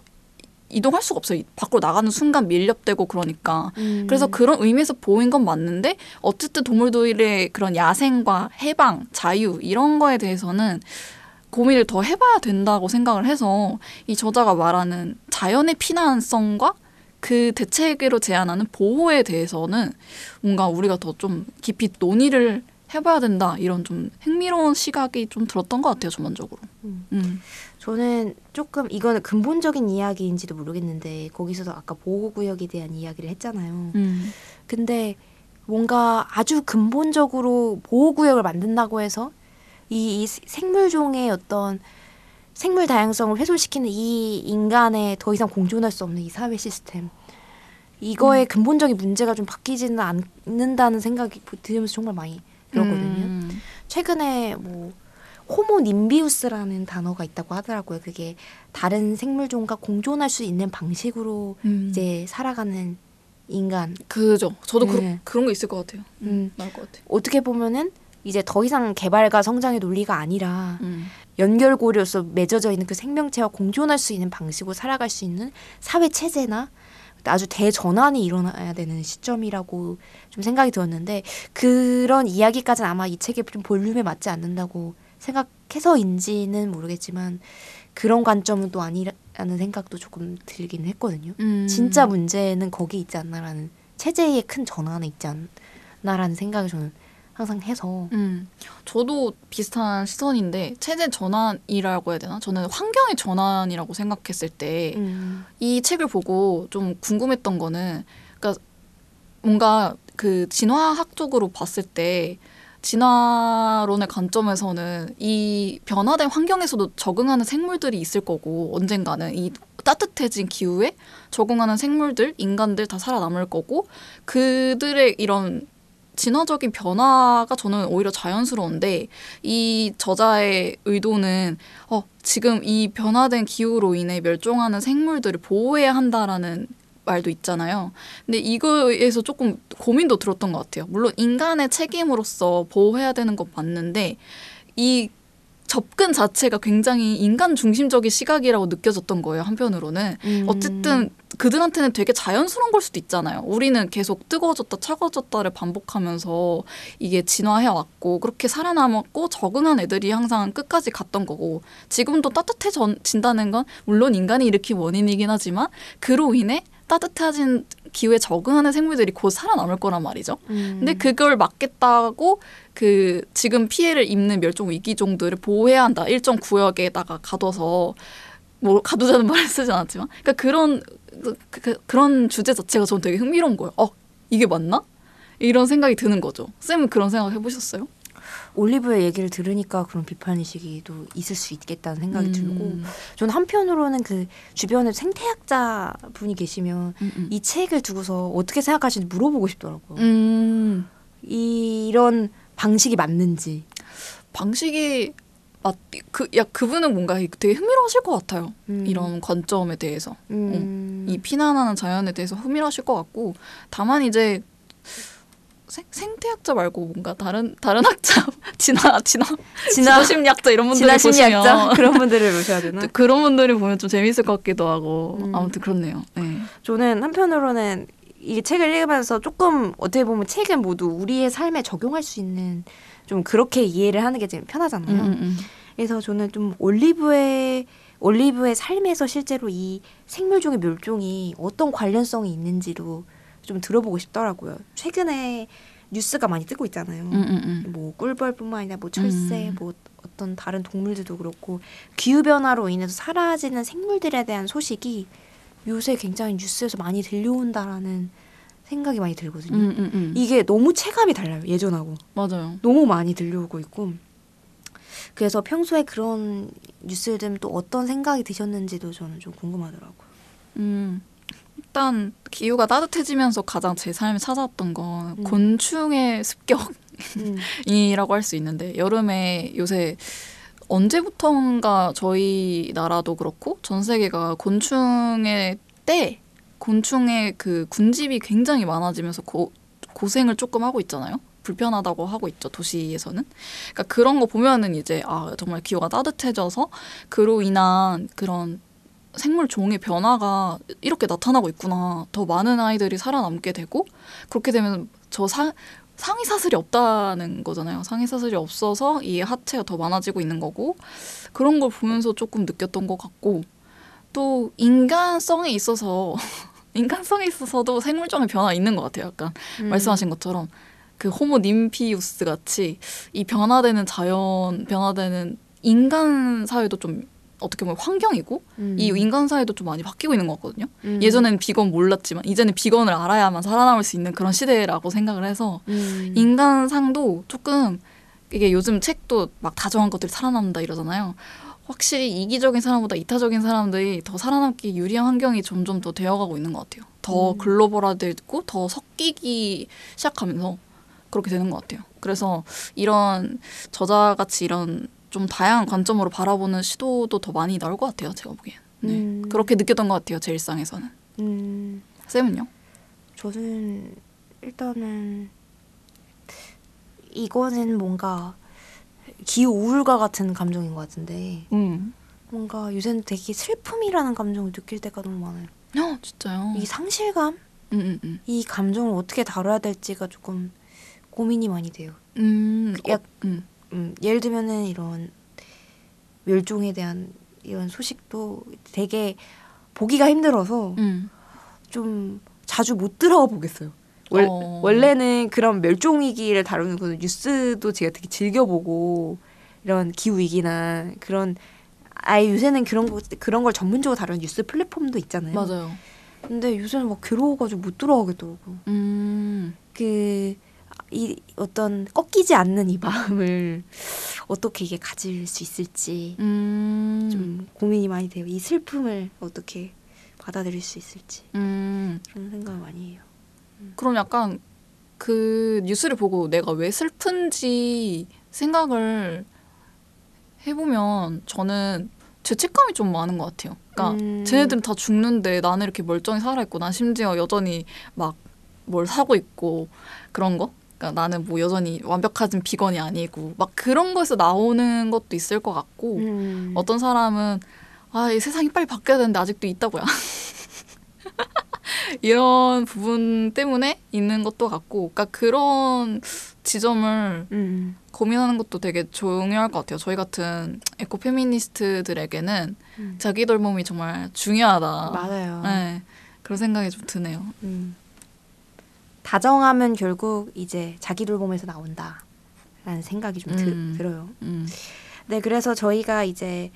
이동할 수가 없어요 밖으로 나가는 순간 밀렵되고 그러니까 음. 그래서 그런 의미에서 보호인 건 맞는데 어쨌든 동물들의 그런 야생과 해방, 자유 이런 거에 대해서는 고민을 더 해봐야 된다고 생각을 해서 이 저자가 말하는 자연의 피난성과 그 대책으로 제안하는 보호에 대해서는 뭔가 우리가 더 좀 깊이 논의를 해봐야 된다 이런 좀 흥미로운 시각이 좀 들었던 것 같아요 전반적으로. 음. 음. 저는 조금 이거는 근본적인 이야기인지도 모르겠는데 거기서도 아까 보호구역에 대한 이야기를 했잖아요. 음. 근데 뭔가 아주 근본적으로 보호구역을 만든다고 해서 이, 이 생물종의 어떤 생물 다양성을 훼손시키는 이 인간의 더 이상 공존할 수 없는 이 사회 시스템 이거의 근본적인 문제가 좀 바뀌지는 않는다는 생각이 들으면서 정말 많이 들었거든요. 음. 최근에 뭐 호모 님비우스라는 단어가 있다고 하더라고요. 그게 다른 생물종과 공존할 수 있는 방식으로 음. 이제 살아가는 인간. 그죠. 저도 네. 그런 그런 거 있을 것 같아요. 음. 음. 나올 것 같아. 어떻게 보면은 이제 더 이상 개발과 성장의 논리가 아니라 음. 연결고리로서 맺어져 있는 그 생명체와 공존할 수 있는 방식으로 살아갈 수 있는 사회 체제나 아주 대전환이 일어나야 되는 시점이라고 좀 생각이 들었는데 그런 이야기까지는 아마 이 책의 좀 볼륨에 맞지 않는다고 생각해서인지는 모르겠지만 그런 관점은 또 아니라는 생각도 조금 들긴 했거든요. 음. 진짜 문제는 거기 있지 않나라는 체제의 큰 전환에 있지 않나라는 생각을 저는 항상 해서 음, 저도 비슷한 시선인데 체제 전환이라고 해야 되나? 저는 환경의 전환이라고 생각했을 때이 음. 책을 보고 좀 궁금했던 거는 그러니까 뭔가 그 진화학적으로 봤을 때 진화론의 관점에서는 이 변화된 환경에서도 적응하는 생물들이 있을 거고 언젠가는 이 따뜻해진 기후에 적응하는 생물들, 인간들 다 살아남을 거고 그들의 이런 진화적인 변화가 저는 오히려 자연스러운데 이 저자의 의도는 어 지금 이 변화된 기후로 인해 멸종하는 생물들을 보호해야 한다라는 말도 있잖아요. 근데 이거에서 조금 고민도 들었던 것 같아요. 물론 인간의 책임으로서 보호해야 되는 건 맞는데 이 접근 자체가 굉장히 인간 중심적인 시각이라고 느껴졌던 거예요. 한편으로는 음. 어쨌든 그들한테는 되게 자연스러운 걸 수도 있잖아요. 우리는 계속 뜨거워졌다 차가워졌다를 반복하면서 이게 진화해 왔고 그렇게 살아남았고 적응한 애들이 항상 끝까지 갔던 거고 지금도 따뜻해진다는 건 물론 인간이 일으킨 원인이긴 하지만 그로 인해 따뜻해진 기후에 적응하는 생물들이 곧 살아남을 거란 말이죠. 음. 근데 그걸 막겠다고 그 지금 피해를 입는 멸종 위기종들을 보호해야 한다. 일정 구역에다가 가둬서 뭐 가두자는 [LAUGHS] 말을 쓰진 않았지만 그러니까 그런 그, 그, 그런 주제 자체가 저는 되게 흥미로운 거예요. 어 이게 맞나? 이런 생각이 드는 거죠. 쌤은 그런 생각 해보셨어요? 올리브의 얘기를 들으니까 그런 비판 의식이도 있을 수 있겠다는 생각이 음. 들고 저는 한편으로는 그 주변에 생태학자 분이 계시면 음, 음. 이 책을 두고서 어떻게 생각하시는지 물어보고 싶더라고요. 음, 이런 방식이 맞는지. 방식이 맞그야 그분은 뭔가 되게 흥미로우실 것 같아요. 음. 이런 관점에 대해서. 음. 이 피난하는 자연에 대해서 흥미로우실 것 같고 다만 이제 생, 생태학자 말고 뭔가 다른 다른 학자 [LAUGHS] 진화 진화 진화 심리학자 이런 분들이 진화 심리학자 보시면 [LAUGHS] 그런 분들을 모셔야 되나? 또 [LAUGHS] 그런 분들이 보면 좀 재밌을 것 같기도 하고 음. 아무튼 그렇네요. 네. 저는 한편으로는 이 책을 읽으면서 조금 어떻게 보면 책은 모두 우리의 삶에 적용할 수 있는 좀 그렇게 이해를 하는 게좀 편하잖아요. 음, 음, 음. 그래서 저는 좀 올리브의 올리브의 삶에서 실제로 이 생물종의 멸종이 어떤 관련성이 있는지도 좀 들어보고 싶더라고요. 최근에 뉴스가 많이 뜨고 있잖아요. 음, 음, 음. 뭐 꿀벌뿐만 아니라 뭐 철새, 음. 뭐 어떤 다른 동물들도 그렇고 기후 변화로 인해서 사라지는 생물들에 대한 소식이 요새 굉장히 뉴스에서 많이 들려온다라는 생각이 많이 들거든요. 음, 음, 음. 이게 너무 체감이 달라요 예전하고 맞아요. 너무 많이 들려오고 있고 그래서 평소에 그런 뉴스들 또 어떤 생각이 드셨는지도 저는 좀 궁금하더라고요. 음. 일단 기후가 따뜻해지면서 가장 제 삶에 찾아왔던 건 음. 곤충의 습격 음. 이라고 할 수 있는데 여름에 요새 언제부턴가 저희 나라도 그렇고 전 세계가 곤충의 때 곤충의 그 군집이 굉장히 많아지면서 고, 고생을 조금 하고 있잖아요. 불편하다고 하고 있죠 도시에서는. 그러니까 그런 거 보면은 이제 아 정말 기후가 따뜻해져서 그로 인한 그런 생물 종의 변화가 이렇게 나타나고 있구나. 더 많은 아이들이 살아남게 되고 그렇게 되면 저 사, 상위 사슬이 없다는 거잖아요. 상위 사슬이 없어서 이 하체가 더 많아지고 있는 거고 그런 걸 보면서 조금 느꼈던 것 같고 또 인간성에 있어서 [LAUGHS] 인간성에 있어서도 생물종의 변화 있는 것 같아요. 약간 음. 말씀하신 것처럼 그 호모 님피우스 같이 이 변화되는 자연 변화되는 인간 사회도 좀 어떻게 보면 환경이고 음. 이 인간 사회도 좀 많이 바뀌고 있는 것 같거든요. 음. 예전에는 비건 몰랐지만 이제는 비건을 알아야만 살아남을 수 있는 그런 시대라고 생각을 해서 음. 인간상도 조금 이게 요즘 책도 막 다정한 것들이 살아남는다 이러잖아요. 확실히 이기적인 사람보다 이타적인 사람들이 더 살아남기 유리한 환경이 점점 더 되어가고 있는 것 같아요. 더 음. 글로벌화되고 더 섞이기 시작하면서 그렇게 되는 것 같아요. 그래서 이런 저자같이 이런 좀 다양한 관점으로 바라보는 시도도 더 많이 나올 것 같아요. 제가 보기엔. 네. 음. 그렇게 느꼈던 것 같아요. 제 일상에서는. 음. 쌤은요? 저는 일단은 이거는 뭔가 기후 우울과 같은 감정인 것 같은데 음. 뭔가 요새는 되게 슬픔이라는 감정을 느낄 때가 너무 많아요. 어, 진짜요? 이 상실감, 음, 음, 음. 이 감정을 어떻게 다뤄야 될지가 조금 고민이 많이 돼요. 음, 어, 약- 음. 음, 예를 들면은 이런 멸종에 대한 이런 소식도 되게 보기가 힘들어서 음. 좀 자주 못 들어가 보겠어요. 월, 어. 원래는 그런 멸종 위기를 다루는 그 뉴스도 제가 되게 즐겨보고 이런 기후 위기나 그런 아예 요새는 그런 거 그런 걸 전문적으로 다루는 뉴스 플랫폼도 있잖아요. 맞아요. 근데 요새는 막 괴로워가지고 못 들어가겠더라고. 음. 그 이 어떤 꺾이지 않는 이 마음을 어떻게 이게 가질 수 있을지 음. 좀 고민이 많이 돼요. 이 슬픔을 어떻게 받아들일 수 있을지 음. 그런 생각을 많이 해요. 그럼 약간 그 뉴스를 보고 내가 왜 슬픈지 생각을 해보면 저는 죄책감이 좀 많은 것 같아요. 그러니까 음. 쟤네들은 다 죽는데 나는 이렇게 멀쩡히 살아있고 난 심지어 여전히 막 뭘 사고 있고 그런 거. 그러니까 나는 뭐 여전히 완벽한 비건이 아니고 막 그런 거에서 나오는 것도 있을 것 같고 음. 어떤 사람은 아, 이 세상이 빨리 바뀌어야 되는데 아직도 있다고요. [LAUGHS] 이런 부분 때문에 있는 것도 같고, 그러니까 그런 지점을 음. 고민하는 것도 되게 중요할 것 같아요. 저희 같은 에코 페미니스트들에게는 음. 자기 돌봄이 정말 중요하다. 맞아요. 네, 그런 생각이 좀 드네요. 음. 다정하면 결국 이제 자기 돌봄에서 나온다라는 생각이 좀 드, 음. 들어요. 음. 네, 그래서 저희가 이제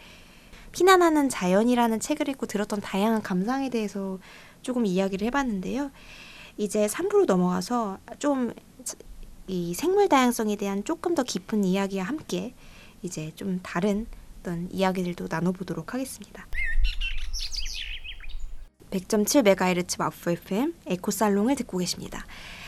피난하는 자연이라는 책을 읽고 들었던 다양한 감상에 대해서 조금 이야기를 해봤는데요. 이제 3부로 넘어가서 좀 이 생물 다양성에 대한 조금 더 깊은 이야기와 함께 이제 좀 다른 어떤 이야기들도 나눠보도록 하겠습니다. 100.7MHz 마프 FM 에코살롱을 듣고 계십니다.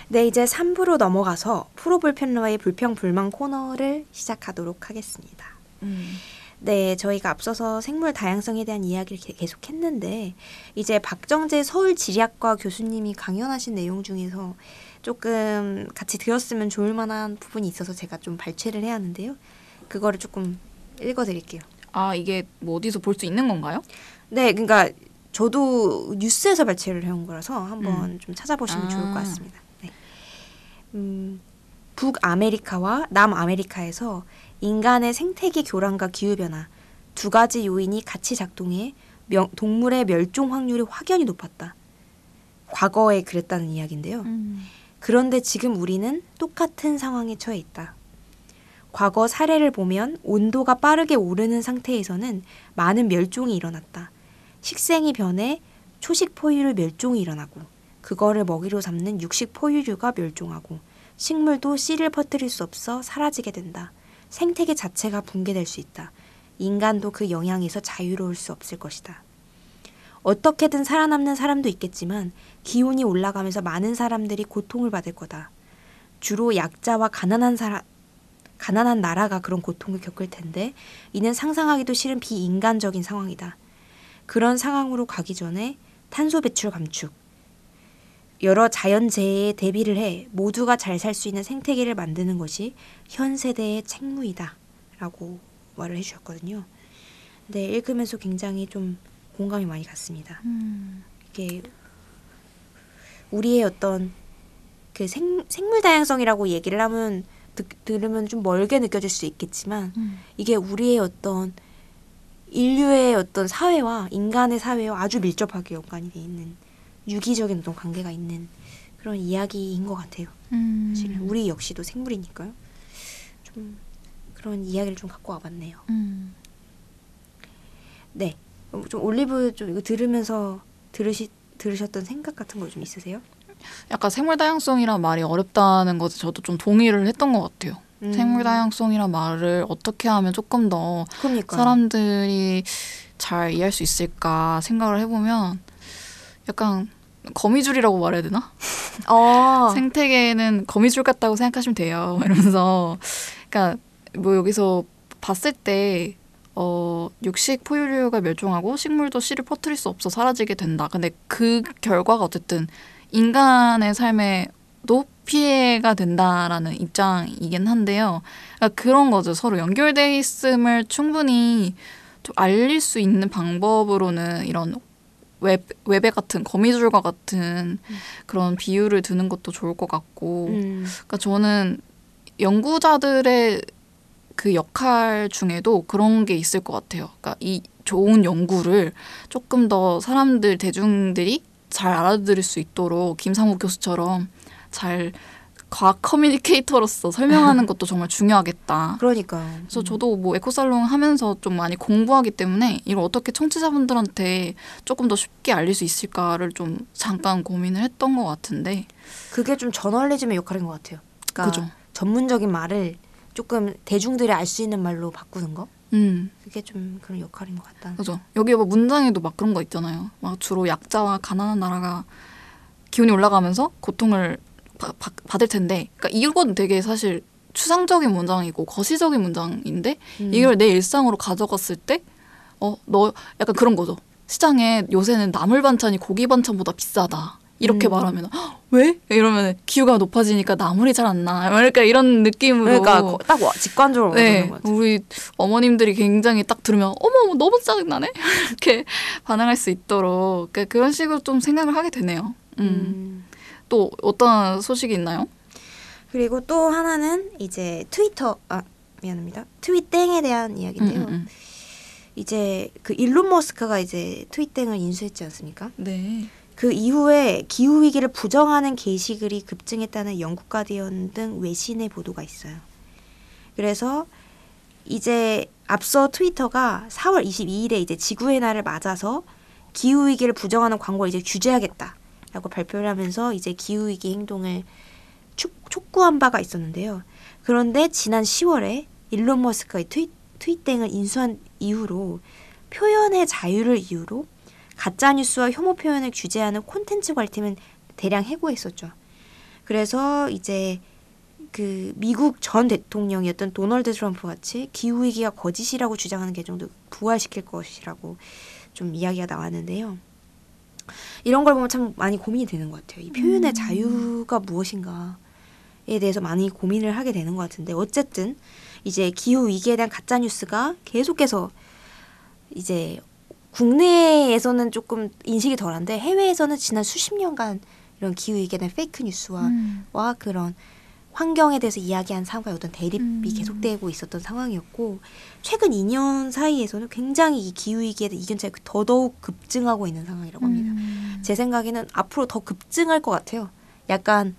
네, 이제 3부로 넘어가서 프로불편러의 불평불만 코너를 시작하도록 하겠습니다. 음. 네, 저희가 앞서서 생물 다양성에 대한 이야기를 게- 계속 했는데 이제 박정재 서울 지리학과 교수님이 강연하신 내용 중에서 조금 같이 들었으면 좋을 만한 부분이 있어서 제가 좀 발췌를 해야 하는데요. 그거를 조금 읽어 드릴게요. 아 이게 뭐 어디서 볼 수 있는 건가요? 네, 그러니까 저도 뉴스에서 발췌를 해온 거라서 한번 좀 찾아보시면 아. 좋을 것 같습니다. 네. 음, 북아메리카와 남아메리카에서 인간의 생태계 교란과 기후 변화 두 가지 요인이 같이 작동해 명- 동물의 멸종 확률이 확연히 높았다. 과거에 그랬다는 이야기인데요. 그런데 지금 우리는 똑같은 상황에 처해 있다. 과거 사례를 보면 온도가 빠르게 오르는 상태에서는 많은 멸종이 일어났다. 식생이 변해 초식 포유류 멸종이 일어나고 그거를 먹이로 삼는 육식 포유류가 멸종하고 식물도 씨를 퍼뜨릴 수 없어 사라지게 된다. 생태계 자체가 붕괴될 수 있다. 인간도 그 영향에서 자유로울 수 없을 것이다. 어떻게든 살아남는 사람도 있겠지만 기온이 올라가면서 많은 사람들이 고통을 받을 거다. 주로 약자와 가난한 사람 가난한 나라가 그런 고통을 겪을 텐데 이는 상상하기도 싫은 비인간적인 상황이다. 그런 상황으로 가기 전에 탄소 배출 감축, 여러 자연재해에 대비를 해 모두가 잘 살 수 있는 생태계를 만드는 것이 현 세대의 책무이다. 라고 말을 해주셨거든요. 근데 읽으면서 굉장히 좀 공감이 많이 갔습니다. 이게 우리의 어떤 그 생, 생물 다양성이라고 얘기를 하면 듣, 들으면 좀 멀게 느껴질 수 있겠지만 이게 우리의 어떤 인류의 어떤 사회와 인간의 사회와 아주 밀접하게 연관이 돼 있는 유기적인 어떤 관계가 있는 그런 이야기인 것 같아요. 음. 사실은 우리 역시도 생물이니까요. 좀 그런 이야기를 좀 갖고 와봤네요. 음. 네, 어, 좀 올리브 좀 이거 들으면서 들으시 들으셨던 생각 같은 거 좀 있으세요? 약간 생물 다양성이란 말이 어렵다는 것에 저도 좀 동의를 했던 것 같아요. 음. 생물 다양성이란 말을 어떻게 하면 조금 더 그러니까 사람들이 잘 이해할 수 있을까 생각을 해보면 약간 거미줄이라고 말해야 되나? [LAUGHS] 어. 생태계는 거미줄 같다고 생각하시면 돼요. 이러면서 그러니까 뭐 여기서 봤을 때 어, 육식 포유류가 멸종하고 식물도 씨를 퍼뜨릴 수 없어 사라지게 된다. 근데 그 결과가 어쨌든 인간의 삶에도 피해가 된다라는 입장이긴 한데요. 그러니까 그런 거죠. 서로 연결돼 있음을 충분히 좀 알릴 수 있는 방법으로는 이런 웹, 웹에 같은 거미줄과 같은 그런 비유를 드는 것도 좋을 것 같고 음. 그러니까 저는 연구자들의 그 역할 중에도 그런 게 있을 것 같아요. 그러니까 이 좋은 연구를 조금 더 사람들 대중들이 잘 알아들을 수 있도록 김상욱 교수처럼 잘 과학 커뮤니케이터로서 설명하는 [LAUGHS] 것도 정말 중요하겠다. 그러니까. 그래서 저도 뭐 에코살롱 하면서 좀 많이 공부하기 때문에 이걸 어떻게 청취자분들한테 조금 더 쉽게 알릴 수 있을까를 좀 잠깐 고민을 했던 것 같은데 그게 좀 저널리즘의 역할인 것 같아요. 그러니까 그죠? 전문적인 말을 조금 대중들이 알 수 있는 말로 바꾸는 거. 음 그게 좀 그런 역할인 것 같다. 그죠. 여기 뭐 문장에도 막 그런 거 있잖아요. 막 주로 약자와 가난한 나라가 기온이 올라가면서 고통을 바, 바, 받을 텐데, 그러니까 이건 되게 사실 추상적인 문장이고 거시적인 문장인데 음. 이걸 내 일상으로 가져갔을 때, 어, 너 약간 그런 거죠. 시장에 요새는 나물 반찬이 고기 반찬보다 비싸다. 이렇게 음. 말하면 "헉, 왜? 이러면 기후가 높아지니까 나물이 잘 안 나. 그러니까 이런 느낌으로 그러니까 거- 딱 와- 직관적으로 네. 우리 어머님들이 굉장히 딱 들으면 어머 너무 짜증나네 [LAUGHS] 이렇게 반응할 수 있도록 그런 식으로 좀 생각을 하게 되네요. 음. 음. 또 어떤 소식이 있나요? 그리고 또 하나는 이제 트위터 아 미안합니다. 트윗땡에 대한 이야기인데요. 음, 음, 이제 그 일론 머스크가 이제 트윗땡을 인수했지 않습니까? 음. 네. 그 이후에 기후 위기를 부정하는 게시글이 급증했다는 영국 가디언 등 외신의 보도가 있어요. 그래서 이제 앞서 트위터가 4월 22일에 이제 지구의 날을 맞아서 기후 위기를 부정하는 광고를 이제 규제하겠다 라고 발표를 하면서 이제 기후 위기 행동을 축, 촉구한 바가 있었는데요. 그런데 지난 10월에 일론 머스크가 이 트윗, 트윗땡을 인수한 이후로 표현의 자유를 이유로 가짜 뉴스와 혐오 표현을 규제하는 콘텐츠 관리팀은 대량 해고했었죠. 그래서 이제 그 미국 전 대통령이었던 도널드 트럼프 같이 기후 위기가 거짓이라고 주장하는 계정도 부활시킬 것이라고 좀 이야기가 나왔는데요. 이런 걸 보면 참 많이 고민이 되는 것 같아요. 이 표현의 음. 자유가 무엇인가에 대해서 많이 고민을 하게 되는 것 같은데 어쨌든 이제 기후 위기에 대한 가짜 뉴스가 계속해서 이제 국내에서는 조금 인식이 덜한데 해외에서는 지난 수십 년간 이런 기후 위기에 대한 페이크 뉴스와 음. 와 그런 환경에 대해서 이야기한 사람과의 어떤 대립이 음. 계속되고 있었던 상황이었고 최근 2년 사이에서는 굉장히 이 기후 위기에 대한 이견차가 더더욱 급증하고 있는 상황이라고 합니다. 음. 제 생각에는 앞으로 더 급증할 것 같아요. 약간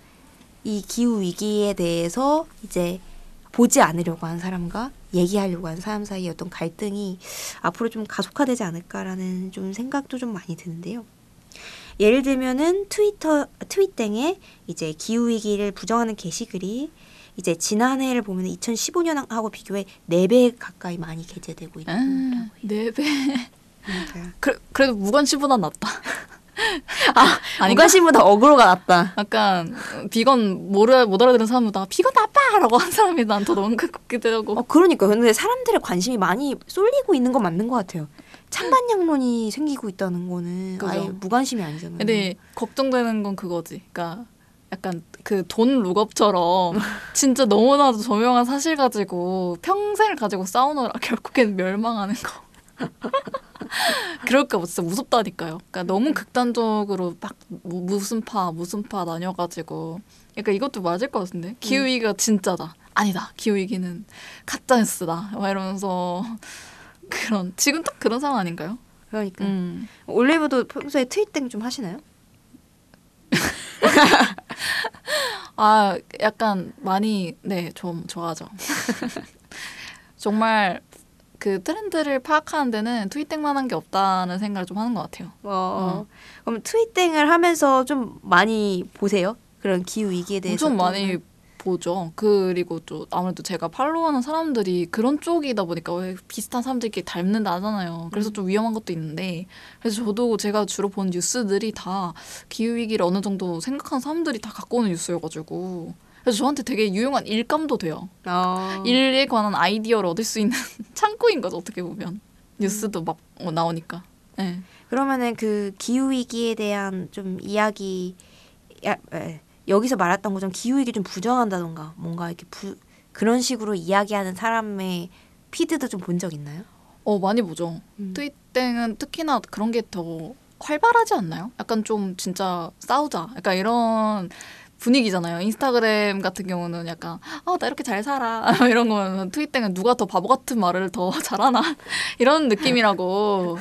이 기후 위기에 대해서 이제 보지 않으려고 하는 사람과 얘기하려고 하는 사람 사이의 어떤 갈등이 앞으로 좀 가속화되지 않을까라는 좀 생각도 좀 많이 드는데요. 예를 들면은 트위터 트윗땡에 이제 기후 위기를 부정하는 게시글이 이제 지난해를 보면 2015년하고 비교해 4배 가까이 많이 게재되고 있는 음, 거라고 네 배. 그러니까요. [LAUGHS] 그래, 그래도 무관심보다 낫다. [LAUGHS] 아, 아닌가? 무관심보다 어그로가 낫다. 약간 비건 모르 못 알아들은 사람보다 비건 나빠라고 한 사람이 난 더 너무 같기도 하고. 어 그러니까 근데 사람들의 관심이 많이 쏠리고 있는 건 맞는 것 같아요. 찬반 양론이 생기고 있다는 거는 그죠. 아예 무관심이 아니잖아요. 근데 걱정되는 건 그거지. 그러니까 약간 그 돈 룩업처럼 [LAUGHS] 진짜 너무나도 저명한 사실 가지고 평생을 가지고 싸우느라 결국엔 멸망하는 거. [LAUGHS] 그럴까 봐 진짜 무섭다니까요. 그러니까 너무 극단적으로 막 무- 무슨 파 무슨 파 나뉘어가지고 약간 이것도 맞을 것 같은데 기후 위기가 진짜다. 아니다. 기후 위기는 가짜 뉴스다. 막 이러면서 그런 지금 딱 그런 상황 아닌가요? 그러니까 음. 올리브도 평소에 트윗땡 좀 하시나요? [LAUGHS] 아, 약간 많이 네, 좀 좋아하죠. [LAUGHS] 정말 그 트렌드를 파악하는 데는 트윗땡만한 게 없다는 생각을 좀 하는 것 같아요. 어. 그럼 트윗땡을 하면서 좀 많이 보세요? 그런 기후 위기에 대해서 또 많이 보죠. 그리고 또 아무래도 제가 팔로우하는 사람들이 그런 쪽이다 보니까 왜 비슷한 사람들끼리 닮는다잖아요. 그래서 좀 위험한 것도 있는데 그래서 저도 제가 주로 본 뉴스들이 다 기후 위기를 어느 정도 생각하는 사람들이 다 갖고 오는 뉴스여가지고 그래서 저한테 되게 유용한 일감도 돼요. 어. 일에 관한 아이디어를 얻을 수 있는 [LAUGHS] 창구인 거죠 어떻게 보면 뉴스도 막 어, 나오니까. 네. 그러면은 그 기후 위기에 대한 좀 이야기 야, 에, 여기서 말했던 것처럼 기후 위기 좀 부정한다던가 뭔가 이렇게 부, 그런 식으로 이야기하는 사람의 피드도 좀 본 적 있나요? 어 많이 보죠. 음. 트윗땡은 특히나 그런 게 더 활발하지 않나요? 약간 좀 진짜 싸우자. 약간 이런 분위기잖아요. 인스타그램 같은 경우는 약간 아 나 이렇게 잘 살아 [LAUGHS] 이런 거면 트윗땡은 누가 더 바보 같은 말을 더 [LAUGHS] 잘하나 [LAUGHS] 이런 느낌이라고.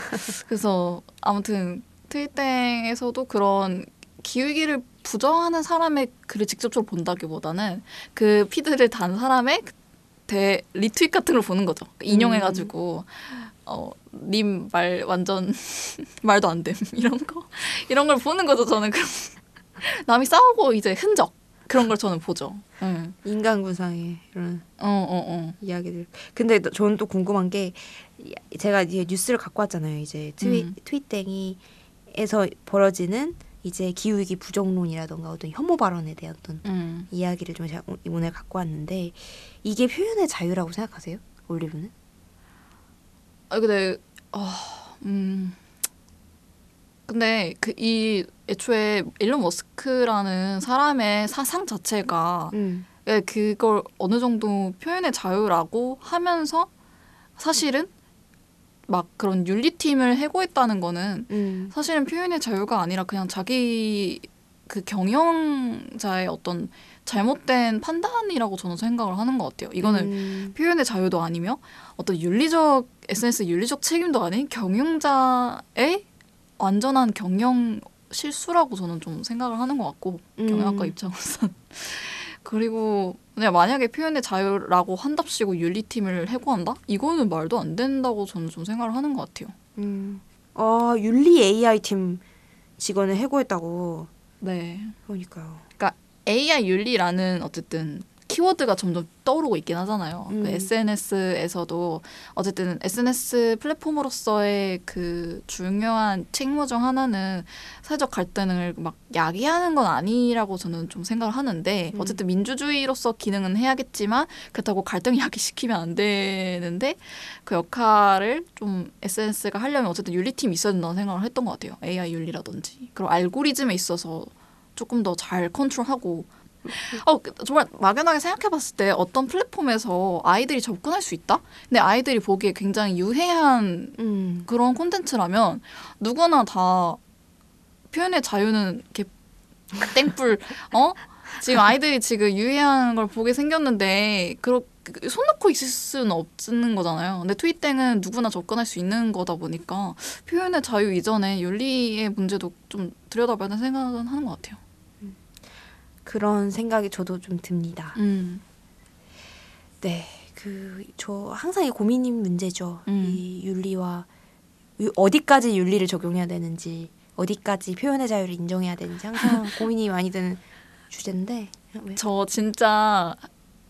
그래서 아무튼 트윗땡에서도 그런 기후위기를 부정하는 사람의 글을 직접적으로 본다기보다는 그 피드를 단 사람의 대 리트윗 같은 걸 보는 거죠. 인용해가지고 어, 님 말 완전 [LAUGHS] 말도 안 됨. [LAUGHS] 이런 거. 이런 걸 보는 거죠, 저는. 그럼 [LAUGHS] 남이 싸우고 이제 흔적. 그런 걸 저는 보죠. 응. 인간군상의 이런 어, 어, 어. 이야기들. 근데 또 저는 또 궁금한 게 제가 이제 뉴스를 갖고 왔잖아요. 이제 트윗 음. 트윗땡이에서 벌어지는 이제 기후 위기 부정론이라던가 어떤 혐오 발언에 대한 어떤 음. 이야기를 좀 제가 오- 오늘 갖고 왔는데 이게 표현의 자유라고 생각하세요? 올리브는? 아, 근데, 어, 음. 근데 그 이 애초에 일론 머스크라는 사람의 사상 자체가 음. 예, 그걸 어느 정도 표현의 자유라고 하면서 사실은 막 그런 윤리팀을 해고했다는 거는 음. 사실은 표현의 자유가 아니라 그냥 자기 그 경영자의 어떤 잘못된 판단이라고 저는 생각을 하는 것 같아요. 이거는 음. 표현의 자유도 아니며 어떤 윤리적 SNS 윤리적 책임도 아닌 경영자의 완전한 경영 실수라고 저는 좀 생각을 하는 것 같고 경영학과 음. 입장으로서 그리고 그냥 만약에 표현의 자유라고 한답시고 윤리팀을 해고한다? 이거는 말도 안 된다고 저는 좀 생각을 하는 것 같아요. 음. 아 윤리 AI 팀 직원을 해고했다고. 네. 그러니까요. AI 윤리라는 어쨌든 키워드가 점점 떠오르고 있긴 하잖아요. 음. 그 SNS에서도 어쨌든 SNS 플랫폼으로서의 그 중요한 책무 중 하나는 사회적 갈등을 막 야기하는 건 아니라고 저는 좀 생각을 하는데 음. 어쨌든 민주주의로서 기능은 해야겠지만 그렇다고 갈등 야기시키면 안 되는데 그 역할을 좀 SNS가 하려면 어쨌든 윤리팀이 있어야 된다는 생각을 했던 것 같아요. AI 윤리라든지 그리고 알고리즘에 있어서 조금 더 잘 컨트롤하고 어, 그, 정말 막연하게 생각해봤을 때 어떤 플랫폼에서 아이들이 접근할 수 있다? 근데 아이들이 보기에 굉장히 유해한 음. 그런 콘텐츠라면 누구나 다 표현의 자유는 이렇게 땡불 어 지금 아이들이 지금 유해한 걸 보게 생겼는데 그렇게 손 놓고 있을 수는 없는 거잖아요. 근데 트윗땡은 누구나 접근할 수 있는 거다 보니까 표현의 자유 이전에 윤리의 문제도 좀 들여다봐야 된다는 생각은 하는 것 같아요. 그런 생각이 저도 좀 듭니다. 음. 네, 그 저 항상 이 고민인 문제죠. 음. 이 윤리와 유- 어디까지 윤리를 적용해야 되는지, 어디까지 표현의 자유를 인정해야 되는지 항상 [LAUGHS] 고민이 많이 드는 주제인데. 왜? 저 진짜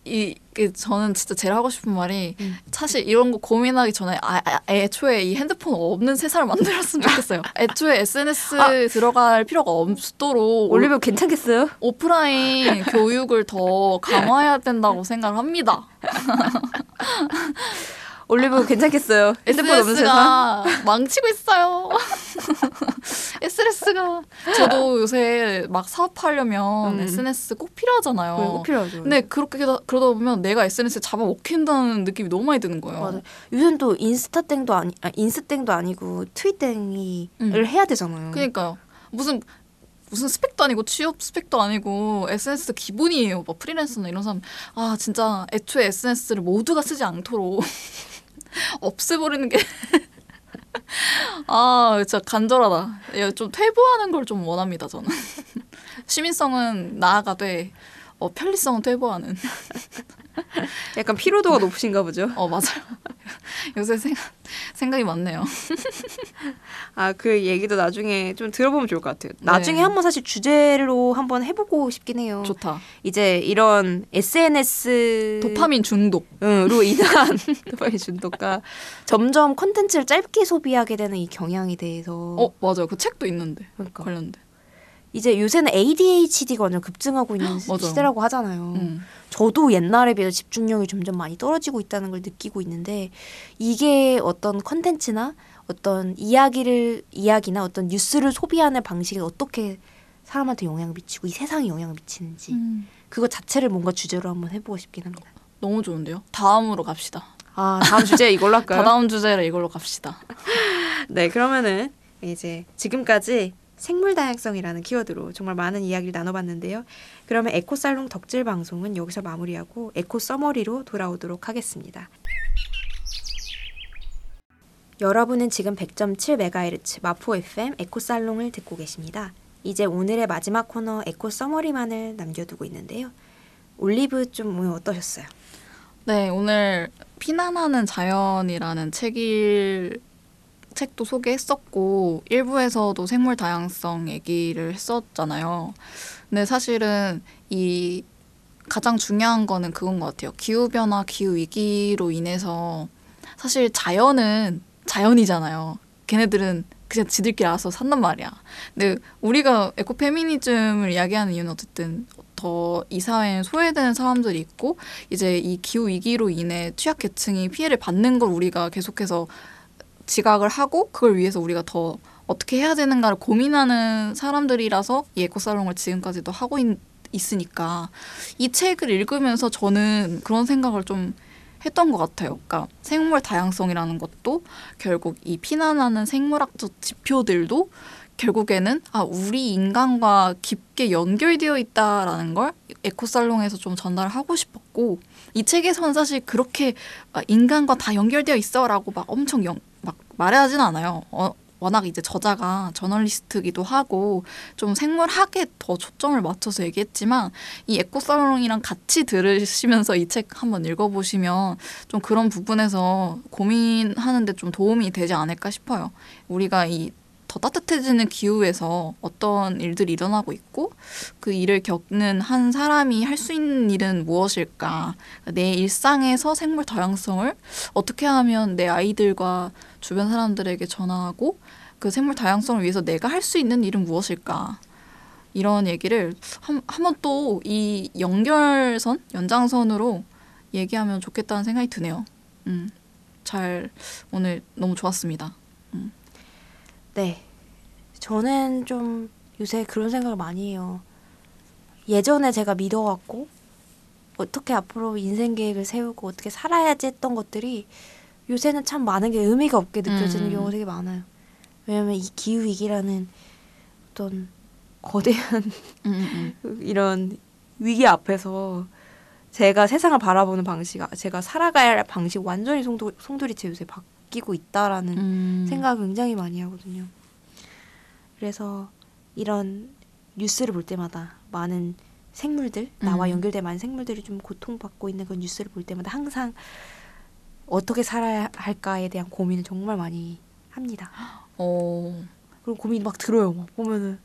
이, 그 저는 진짜 제일 하고 싶은 말이 음. 사실 이런 거 고민하기 전에 아, 아, 애초에 이 핸드폰 없는 세상을 만들었으면 좋겠어요. [LAUGHS] 애초에 SNS 에 들어갈 필요가 없도록 올리브 괜찮겠어요? 오프라인 [LAUGHS] 교육을 더 강화해야 된다고 생각을 합니다. [LAUGHS] 올리브 괜찮겠어요? 핸드폰 없는 세상? SNS가 망치고 있어요. [LAUGHS] SNS가 저도 요새 막 사업하려면 음. SNS 꼭 필요하잖아요. 그거 꼭 필요하죠. 근데 그렇게 그러다 보면 내가 SNS 잡아 먹힌다는 느낌이 너무 많이 드는 거예요. 맞아. 요새는 또 인스타 땡도 아니, 아, 인스 땡도 아니고 트윗 땡이를 음. 해야 되잖아요. 그러니까요. 무슨 무슨 스펙도 아니고 취업 스펙도 아니고 SNS 기본이에요. 뭐 프리랜서나 이런 사람 아 진짜 애초에 SNS를 모두가 쓰지 않도록 [LAUGHS] [LAUGHS] 없애버리는 게 [LAUGHS] 아, 진짜 간절하다. 야, 좀 퇴보하는 걸 좀 원합니다, 저는. [LAUGHS] 시민성은 나아가되 어, 편리성은 퇴보하는. 약간 피로도가 높으신가 보죠. 어, 맞아요. 요새 생각, 생각이 많네요. 아, 그 얘기도 나중에 좀 들어보면 좋을 것 같아요. 나중에 네. 한번 사실 주제로 한번 해보고 싶긴 해요. 좋다. 이제 이런 SNS 도파민 중독. 로 [LAUGHS] 인한 도파민 중독과 점점 컨텐츠를 짧게 소비하게 되는 이 경향에 대해서 어, 맞아요. 그 책도 있는데. 그러니까 관련된. 이제 요새는 ADHD가 완전 급증하고 있는. [GASPS] 시대라고 하잖아요. 음. 저도 옛날에 비해서 집중력이 점점 많이 떨어지고 있다는 걸 느끼고 있는데 이게 어떤 컨텐츠나 어떤 이야기를 이야기나 어떤 뉴스를 소비하는 방식에 어떻게 사람한테 영향을 미치고 이 세상에 영향을 미치는지 음. 그거 자체를 뭔가 주제로 한번 해보고 싶긴 합니다. 너무 좋은데요? 다음으로 갑시다. 아 다음 주제 이걸로 할까요? [LAUGHS] 다다음 주제를 이걸로 갑시다. [LAUGHS] 네 그러면은 이제 지금까지 생물 다양성이라는 키워드로 정말 많은 이야기를 나눠봤는데요. 그러면 에코 살롱 덕질 방송은 여기서 마무리하고 eco summary로 돌아오도록 하겠습니다. 여러분은 지금 100.7MHz 마포 FM 에코 살롱을 듣고 계십니다. 이제 오늘의 마지막 코너 eco summary만을 남겨두고 있는데요. 올리브 좀 오늘 어떠셨어요? 네, 오늘 피난하는 자연이라는 책일 책도 소개했었고 일부에서도 생물 다양성 얘기를 했었잖아요. 근데 사실은 이 가장 중요한 거는 그건 것 같아요. 기후 변화, 기후 위기로 인해서 사실 자연은 자연이잖아요. 걔네들은 그냥 지들끼리 알아서 산단 말이야. 근데 우리가 에코 페미니즘을 이야기하는 이유는 어쨌든 더 이 사회에 소외되는 사람들이 있고 이제 이 기후 위기로 인해 취약 계층이 피해를 받는 걸 우리가 계속해서 지각을 하고 그걸 위해서 우리가 더 어떻게 해야 되는가를 고민하는 사람들이라서 이 에코살롱을 지금까지도 하고 있, 있으니까 이 책을 읽으면서 저는 그런 생각을 좀 했던 것 같아요. 그러니까 생물 다양성이라는 것도 결국 이 피난하는 생물학적 지표들도 결국에는 아 우리 인간과 깊게 연결되어 있다라는 걸 에코살롱에서 좀 전달하고 싶었고 이 책에서는 사실 그렇게 막 인간과 다 연결되어 있어라고 막 엄청 영, 막 말하진 않아요. 어, 워낙 이제 저자가 저널리스트기도 하고 좀 생물학에 더 초점을 맞춰서 얘기했지만 이 에코살롱이랑 같이 들으시면서 이 책 한번 읽어보시면 좀 그런 부분에서 고민하는데 좀 도움이 되지 않을까 싶어요. 우리가 이 더 따뜻해지는 기후에서 어떤 일들이 일어나고 있고 그 일을 겪는 한 사람이 할 수 있는 일은 무엇일까? 내 일상에서 생물 다양성을 어떻게 하면 내 아이들과 주변 사람들에게 전하고 그 생물 다양성을 위해서 내가 할 수 있는 일은 무엇일까? 이런 얘기를 한, 한번 또 이 연결선, 연장선으로 얘기하면 좋겠다는 생각이 드네요. 음, 잘 오늘 너무 좋았습니다. 네. 저는 좀 요새 그런 생각을 많이 해요. 예전에 제가 믿어왔고, 어떻게 앞으로 인생 계획을 세우고 어떻게 살아야지 했던 것들이 요새는 참 많은 게 의미가 없게 느껴지는 음. 경우가 되게 많아요. 왜냐면 이 기후 위기라는 어떤 거대한 음, 음, [LAUGHS] 이런 위기 앞에서 제가 세상을 바라보는 방식, 제가 살아가야 할 방식 완전히 송도, 송두리째 요새 바뀌고 있다라는 음. 생각을 굉장히 많이 하거든요. 그래서 이런 뉴스를 볼 때마다 많은 생물들, 나와 음. 연결된 많은 생물들이 좀 고통받고 있는 그런 뉴스를 볼 때마다 항상 어떻게 살아야 할까에 대한 고민을 정말 많이 합니다. 어, 그리고 고민이 막 들어요. 막 보면은.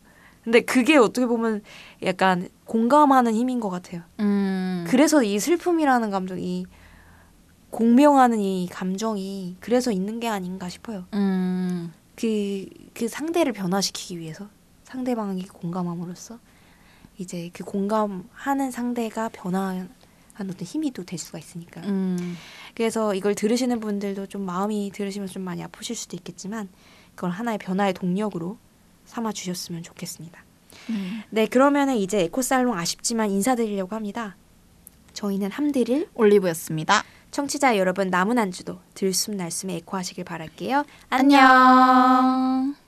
근데 그게 어떻게 보면 약간 공감하는 힘인 것 같아요. 음, 그래서 이 슬픔이라는 감정이 공명하는 이 감정이 그래서 있는 게 아닌가 싶어요. 음, 그, 그 상대를 변화시키기 위해서 상대방이 공감함으로써 이제 그 공감하는 상대가 변화한 어떤 힘이 또 될 수가 있으니까. 음, 그래서 이걸 들으시는 분들도 좀 마음이 들으시면 좀 많이 아프실 수도 있겠지만 그걸 하나의 변화의 동력으로 삼아 주셨으면 좋겠습니다. 음. 네, 그러면은 이제 에코살롱 아쉽지만 인사드리려고 합니다. 저희는 함드릴 올리브였습니다. 청취자 여러분 남은 한 주도 들숨 날숨에 에코하시길 바랄게요. 안녕. 안녕.